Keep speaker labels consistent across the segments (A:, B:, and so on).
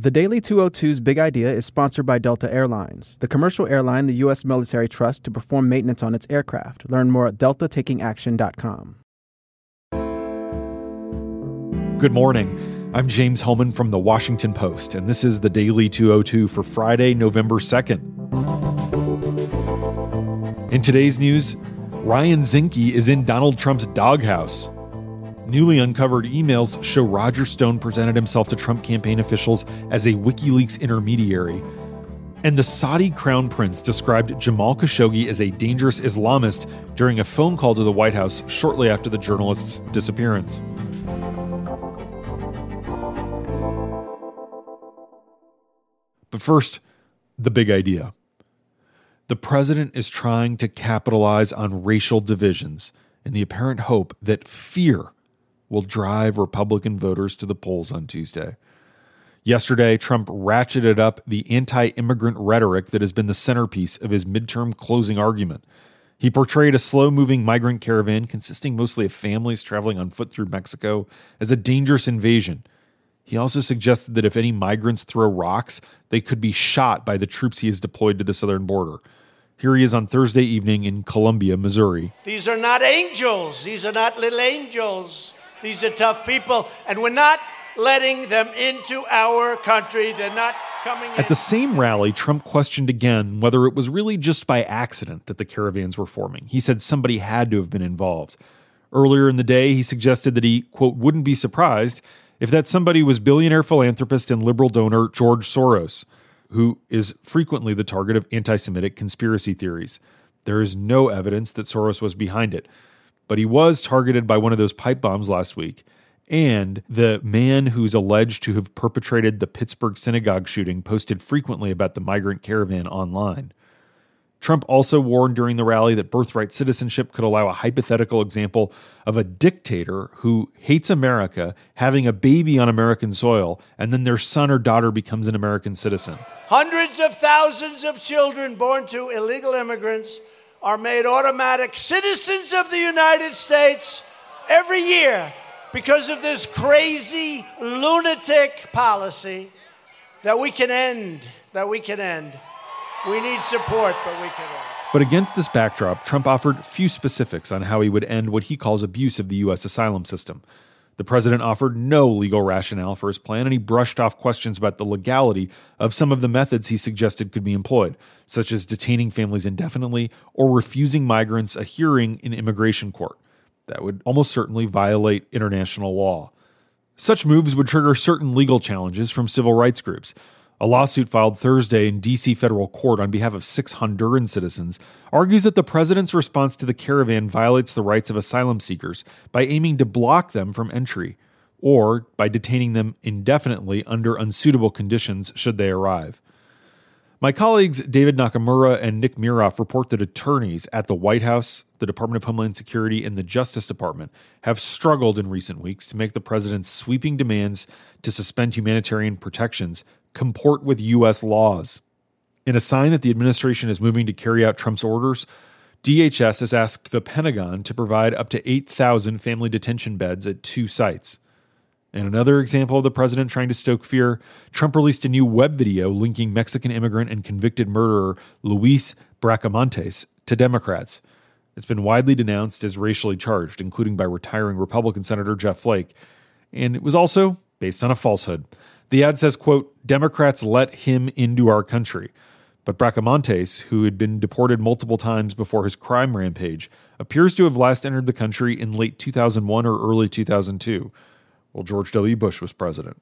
A: The Daily 202's Big Idea is sponsored by Delta Airlines, the commercial airline the U.S. military trusts to perform maintenance on its aircraft. Learn more at deltatakingaction.com.
B: Good morning. I'm James Hohmann from The Washington Post, and this is the Daily 202 for Friday, November 2nd. In today's news, Ryan Zinke is in Donald Trump's doghouse. Newly uncovered emails show Roger Stone presented himself to Trump campaign officials as a WikiLeaks intermediary. And the Saudi crown prince described Jamal Khashoggi as a dangerous Islamist during a phone call to the White House shortly after the journalist's disappearance. But first, the big idea. The president is trying to capitalize on racial divisions in the apparent hope that fear will drive Republican voters to the polls on Tuesday. Yesterday, Trump ratcheted up the anti immigrant rhetoric that has been the centerpiece of his midterm closing argument. He portrayed a slow moving migrant caravan consisting mostly of families traveling on foot through Mexico as a dangerous invasion. He also suggested that if any migrants throw rocks, they could be shot by the troops he has deployed to the southern border. Here he is on Thursday evening in Columbia, Missouri.
C: These are not angels. These are not little angels. These are tough people, and we're not letting them into our country. They're not coming
B: At the same rally, Trump questioned again whether it was really just by accident that the caravans were forming. He said somebody had to have been involved. Earlier in the day, he suggested that he, quote, wouldn't be surprised if that somebody was billionaire philanthropist and liberal donor George Soros, who is frequently the target of anti Semitic conspiracy theories. There is no evidence that Soros was behind it but he was targeted by one of those pipe bombs last week. And the man who's alleged to have perpetrated the Pittsburgh synagogue shooting posted frequently about the migrant caravan online. Trump also warned during the rally that birthright citizenship could allow a hypothetical example of a dictator who hates America having a baby on American soil and then their son or daughter becomes an American citizen.
C: Hundreds of thousands of children born to illegal immigrants are made automatic citizens of the United States every year because of this crazy lunatic policy that we can end, that we can end. We need support, but we can end.
B: But against this backdrop, Trump offered few specifics on how he would end what he calls abuse of the U.S. asylum system. The president offered no legal rationale for his plan, and he brushed off questions about the legality of some of the methods he suggested could be employed, such as detaining families indefinitely or refusing migrants a hearing in immigration court. That would almost certainly violate international law. Such moves would trigger certain legal challenges from civil rights groups. A lawsuit filed Thursday in D.C. federal court on behalf of six Honduran citizens argues that the president's response to the caravan violates the rights of asylum seekers by aiming to block them from entry, or by detaining them indefinitely under unsuitable conditions should they arrive. My colleagues David Nakamura and Nick Miroff report that attorneys at the White House, the Department of Homeland Security, and the Justice Department have struggled in recent weeks to make the president's sweeping demands to suspend humanitarian protections comport with U.S. laws. In a sign that the administration is moving to carry out Trump's orders, DHS has asked the Pentagon to provide up to 8,000 family detention beds at two sites. In another example of the president trying to stoke fear, Trump released a new web video linking Mexican immigrant and convicted murderer Luis Bracamontes to Democrats. It's been widely denounced as racially charged, including by retiring Republican Senator Jeff Flake, and it was also based on a falsehood. The ad says, quote, Democrats let him into our country. But Bracamontes, who had been deported multiple times before his crime rampage, appears to have last entered the country in late 2001 or early 2002, while George W. Bush was president.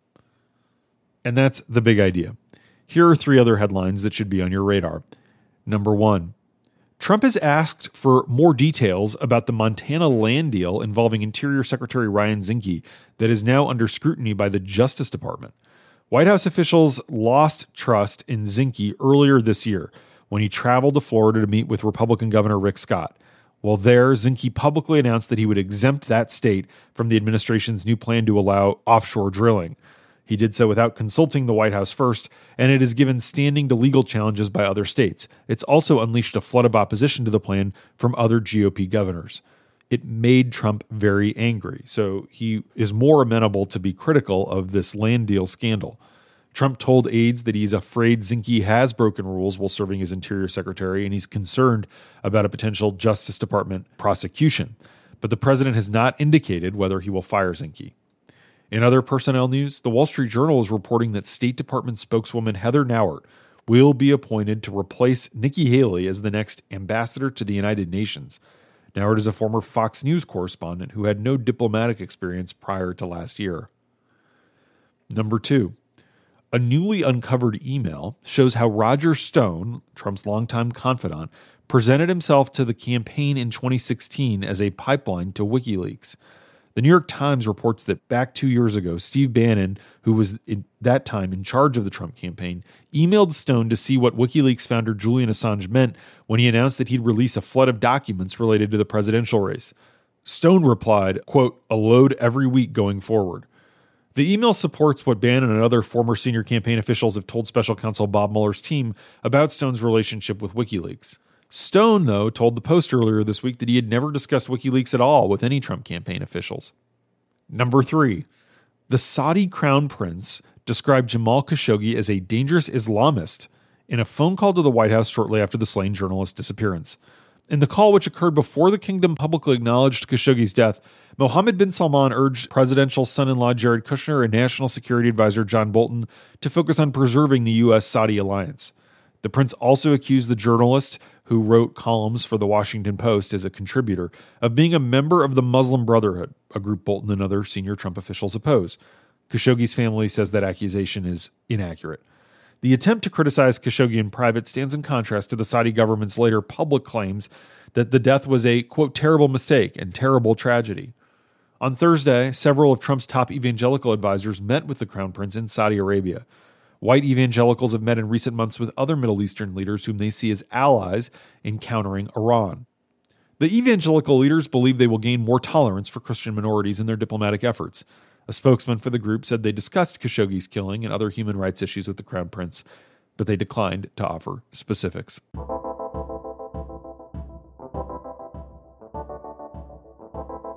B: And that's the big idea. Here are three other headlines that should be on your radar. Number one, Trump has asked for more details about the Montana land deal involving Interior Secretary Ryan Zinke that is now under scrutiny by the Justice Department. White House officials lost trust in Zinke earlier this year when he traveled to Florida to meet with Republican Governor Rick Scott. While there, Zinke publicly announced that he would exempt that state from the administration's new plan to allow offshore drilling. He did so without consulting the White House first, and it has given standing to legal challenges by other states. It's also unleashed a flood of opposition to the plan from other GOP governors it made Trump very angry. So he is more amenable to be critical of this land deal scandal. Trump told aides that he's afraid Zinke has broken rules while serving as Interior Secretary, and he's concerned about a potential Justice Department prosecution. But the president has not indicated whether he will fire Zinke. In other personnel news, the Wall Street Journal is reporting that State Department spokeswoman Heather Nauert will be appointed to replace Nikki Haley as the next ambassador to the United Nations. Nauert is a former Fox News correspondent who had no diplomatic experience prior to last year. Number two, a newly uncovered email shows how Roger Stone, Trump's longtime confidant, presented himself to the campaign in 2016 as a pipeline to WikiLeaks. The New York Times reports that back two years ago, Steve Bannon, who was at that time in charge of the Trump campaign, emailed Stone to see what WikiLeaks founder Julian Assange meant when he announced that he'd release a flood of documents related to the presidential race. Stone replied, quote, a load every week going forward. The email supports what Bannon and other former senior campaign officials have told special counsel Bob Mueller's team about Stone's relationship with WikiLeaks. Stone, though, told the Post earlier this week that he had never discussed WikiLeaks at all with any Trump campaign officials. Number three, the Saudi crown prince described Jamal Khashoggi as a dangerous Islamist in a phone call to the White House shortly after the slain journalist's disappearance. In the call, which occurred before the kingdom publicly acknowledged Khashoggi's death, Mohammed bin Salman urged presidential son in law Jared Kushner and National Security Advisor John Bolton to focus on preserving the U.S. Saudi alliance. The prince also accused the journalist who wrote columns for the Washington Post as a contributor of being a member of the Muslim Brotherhood, a group Bolton and other senior Trump officials oppose. Khashoggi's family says that accusation is inaccurate. The attempt to criticize Khashoggi in private stands in contrast to the Saudi government's later public claims that the death was a, quote, terrible mistake and terrible tragedy. On Thursday, several of Trump's top evangelical advisors met with the Crown Prince in Saudi Arabia. White evangelicals have met in recent months with other Middle Eastern leaders whom they see as allies in countering Iran. The evangelical leaders believe they will gain more tolerance for Christian minorities in their diplomatic efforts. A spokesman for the group said they discussed Khashoggi's killing and other human rights issues with the Crown Prince, but they declined to offer specifics.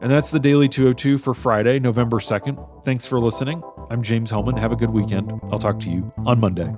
B: And that's the Daily 202 for Friday, November 2nd. Thanks for listening. I'm James Hohmann. Have a good weekend. I'll talk to you on Monday.